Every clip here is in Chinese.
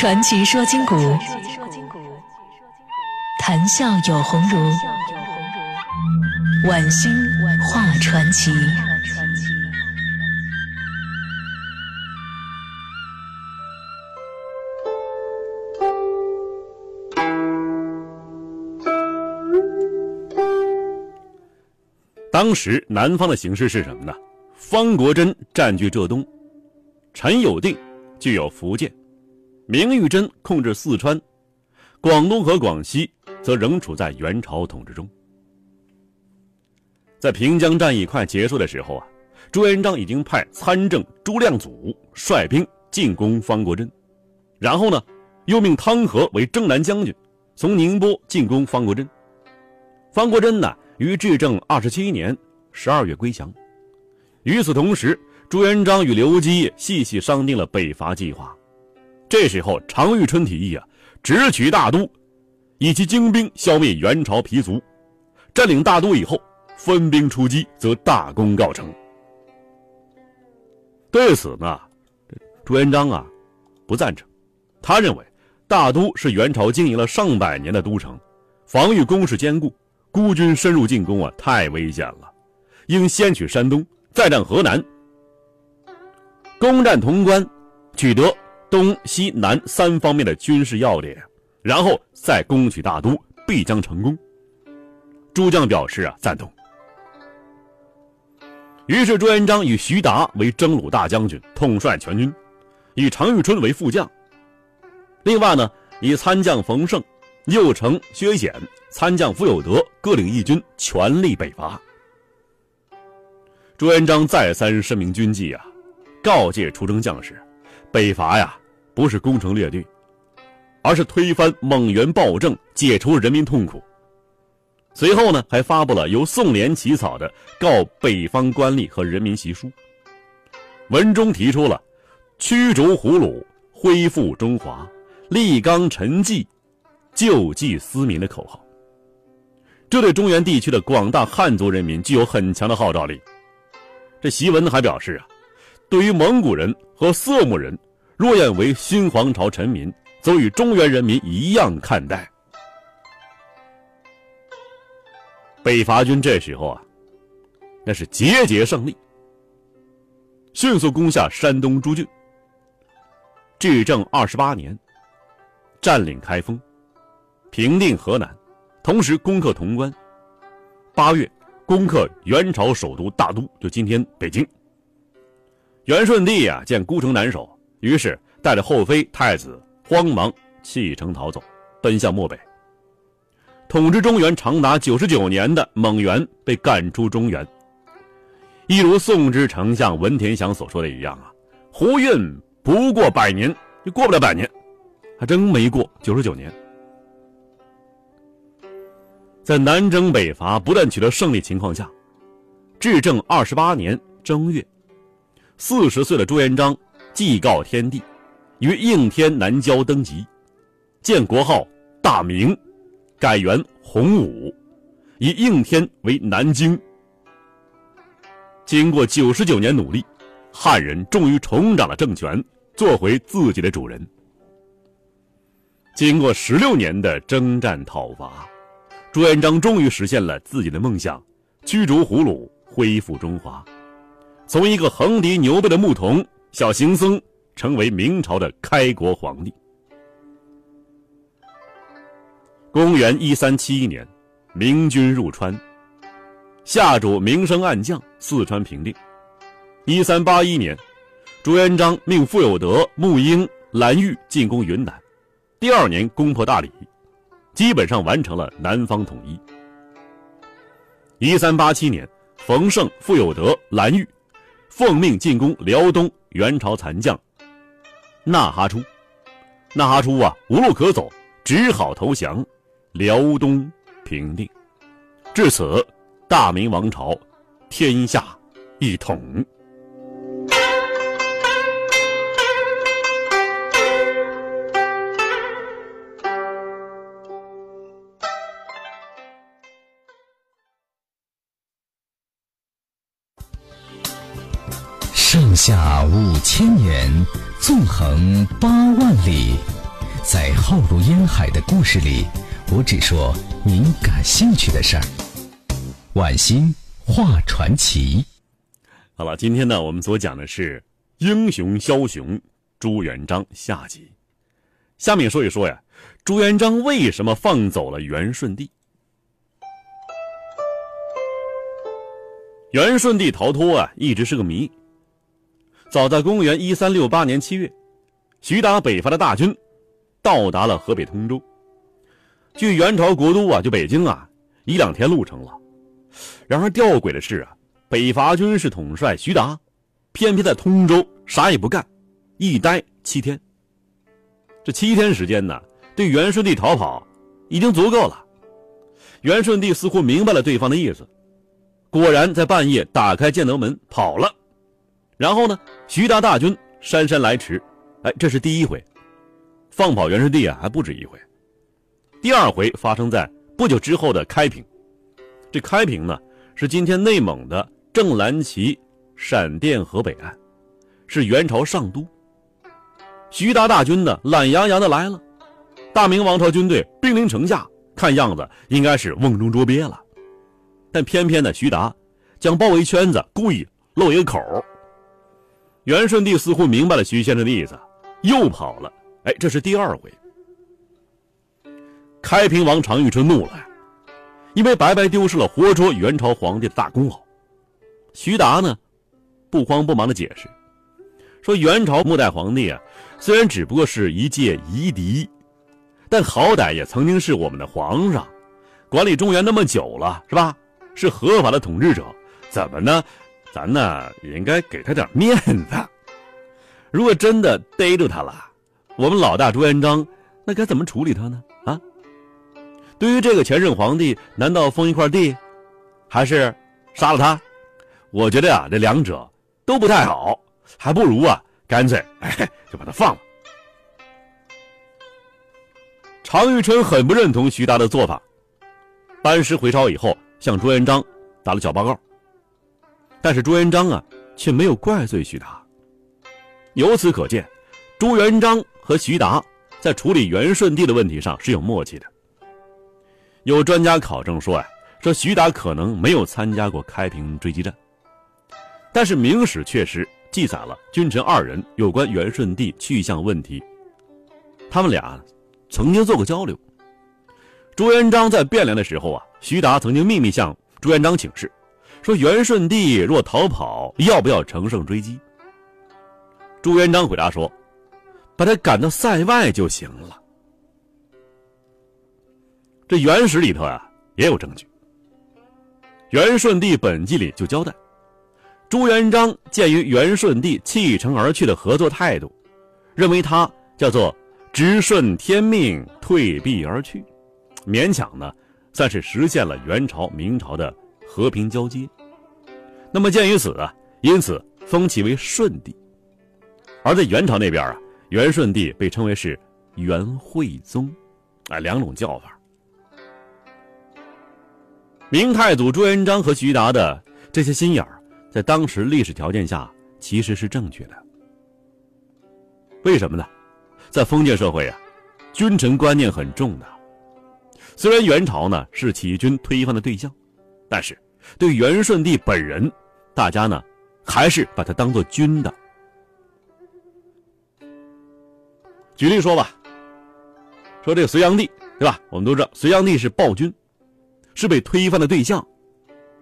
传奇说今古，谈笑有鸿儒。晚星画传奇。当时南方的形势是什么呢？方国珍占据浙东，陈友定具有福建，明玉珍控制四川，广东和广西则仍处在元朝统治中。在平江战役快结束的时候啊，朱元璋已经派参政朱亮祖率兵进攻方国珍，然后呢，又命汤和为征南将军，从宁波进攻方国珍。方国珍呢，于至正二十七年十二月归降。与此同时，朱元璋与刘基细细商定了北伐计划。这时候，常遇春提议啊，直取大都，以其精兵消灭元朝皮族，占领大都以后。分兵出击，则大功告成。对此呢，朱元璋啊不赞成。他认为大都是元朝经营了上百年的都城，防御工事坚固，孤军深入进攻啊太危险了，应先取山东，再战河南，攻占潼关，取得东西南三方面的军事要点，然后再攻取大都，必将成功。诸将表示啊赞同。于是朱元璋以徐达为征虏大将军，统帅全军，以常遇春为副将。另外呢，以参将冯胜、右丞薛显、参将傅有德各领一军，全力北伐。朱元璋再三声明军纪啊，告诫出征将士，北伐呀不是攻城略地，而是推翻蒙元暴政，解除人民痛苦。随后呢，还发布了由宋濂起草的告北方官吏和人民檄书，文中提出了驱逐胡虏、恢复中华、立纲陈纪、救济思民的口号。这对中原地区的广大汉族人民具有很强的号召力。这檄文还表示啊，对于蒙古人和色目人，若愿为新皇朝臣民，则与中原人民一样看待。北伐军这时候啊，那是节节胜利，迅速攻下山东诸郡。至正二十八年，占领开封，平定河南，同时攻克潼关。八月，攻克元朝首都大都，就今天北京。元顺帝啊，见孤城难守，于是带着后妃、太子慌忙弃城逃走，奔向漠北。统治中原长达九十九年的蒙元被赶出中原。一如宋之丞相文天祥所说的一样啊，胡运不过百年，就过不了百年，还真没过九十九年。在南征北伐不断取得胜利情况下，至正二十八年正月，四十岁的朱元璋祭告天地，于应天南郊登基，建国号大明。改元洪武，以应天为南京。经过九十九年努力，汉人终于重掌了政权，做回自己的主人。经过十六年的征战讨伐，朱元璋终于实现了自己的梦想，驱逐胡虏，恢复中华，从一个横笛牛背的牧童、小行僧，成为明朝的开国皇帝。公元一三七一年，明军入川，下主明升暗降，四川平定。一三八一年，朱元璋命傅有德、穆英、蓝玉进攻云南，第二年攻破大理，基本上完成了南方统一。一三八七年，冯胜、傅有德、蓝玉奉命进攻辽东元朝残将纳哈出，纳哈出啊无路可走，只好投降。辽东平定，至此，大明王朝天下一统。上下五千年，纵横八万里。在浩如烟海的故事里，我只说您感兴趣的事儿。晚星画传奇。好了，今天呢，我们所讲的是英雄枭雄朱元璋下集。下面说一说呀，朱元璋为什么放走了元顺帝？元顺帝逃脱啊，一直是个谜。早在公元一三六八年七月，徐达北伐的大军到达了河北通州，距元朝国都啊，就北京啊，一两天路程了。然而吊诡的是啊，北伐军是统帅徐达，偏偏在通州啥也不干，一待七天。这七天时间呢，对元顺帝逃跑已经足够了。元顺帝似乎明白了对方的意思。果然在半夜打开建德门跑了，然后呢，徐达大军姗姗来迟，哎，这是第一回，放跑元顺帝啊还不止一回。第二回发生在不久之后的开平，这开平呢是今天内蒙的正蓝旗闪电河北岸，是元朝上都。徐达大军呢懒洋洋的来了，大明王朝军队兵临城下，看样子应该是瓮中捉鳖了。但偏偏呢，徐达将包围圈子故意露一个口元顺帝似乎明白了徐先生的意思，又跑了。哎，这是第二回。开平王常遇春怒了，因为白白丢失了活捉元朝皇帝的大功劳。徐达呢，不慌不忙的解释，说元朝末代皇帝啊，虽然只不过是一介夷狄，但好歹也曾经是我们的皇上，管理中原那么久了，是吧？是合法的统治者，怎么呢？咱呢也应该给他点面子。如果真的逮住他了，我们老大朱元璋那该怎么处理他呢？啊？对于这个前任皇帝，难道封一块地，还是杀了他？我觉得啊，这两者都不太好，还不如啊，干脆哎就把他放了。常遇春很不认同徐达的做法，班师回朝以后。向朱元璋打了小报告，但是朱元璋啊却没有怪罪徐达。由此可见，朱元璋和徐达在处理元顺帝的问题上是有默契的。有专家考证说啊，说徐达可能没有参加过开平追击战，但是明史确实记载了君臣二人有关元顺帝去向问题，他们俩曾经做过交流。朱元璋在汴梁的时候啊。徐达曾经秘密向朱元璋请示，说元顺帝若逃跑，要不要乘胜追击？朱元璋回答说：“把他赶到塞外就行了。”这元史里头啊也有证据。元顺帝本纪里就交代，朱元璋鉴于元顺帝弃城而去的合作态度，认为他叫做直顺天命，退避而去，勉强呢。算是实现了元朝明朝的和平交接。那么鉴于此啊，因此封其为顺帝。而在元朝那边啊，元顺帝被称为是元惠宗，啊，两种叫法。明太祖朱元璋和徐达的这些心眼儿，在当时历史条件下其实是正确的。为什么呢？在封建社会啊，君臣观念很重的。虽然元朝呢是起义军推翻的对象，但是对元顺帝本人，大家呢还是把他当做君的。举例说吧，说这个隋炀帝，对吧？我们都知道隋炀帝是暴君，是被推翻的对象，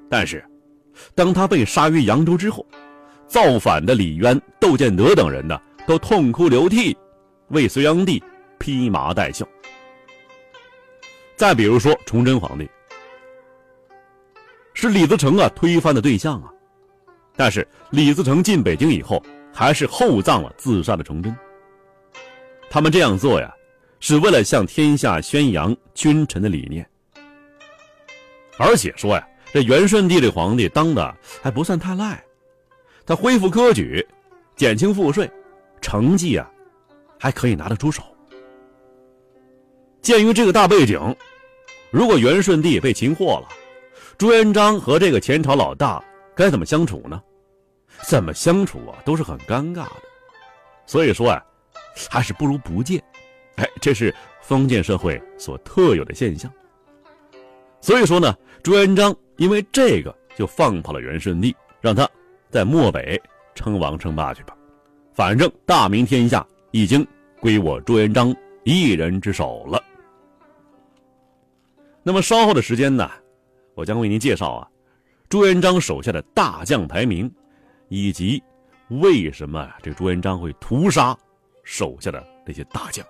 但是当他被杀于扬州之后，造反的李渊、窦建德等人呢，都痛哭流涕，为隋炀帝披麻戴孝。再比如说，崇祯皇帝是李自成啊推翻的对象啊，但是李自成进北京以后，还是厚葬了自杀的崇祯。他们这样做呀，是为了向天下宣扬君臣的理念。而且说呀，这元顺帝这皇帝当的还不算太赖，他恢复科举，减轻赋税，成绩啊还可以拿得出手。鉴于这个大背景，如果元顺帝被擒获了，朱元璋和这个前朝老大该怎么相处呢？怎么相处啊，都是很尴尬的。所以说啊，还是不如不见，哎，这是封建社会所特有的现象。所以说呢，朱元璋因为这个就放跑了元顺帝，让他在漠北称王称霸去吧，反正大明天下已经归我朱元璋一人之手了。那么稍后的时间呢，我将为您介绍啊，朱元璋手下的大将排名，以及为什么这朱元璋会屠杀手下的那些大将。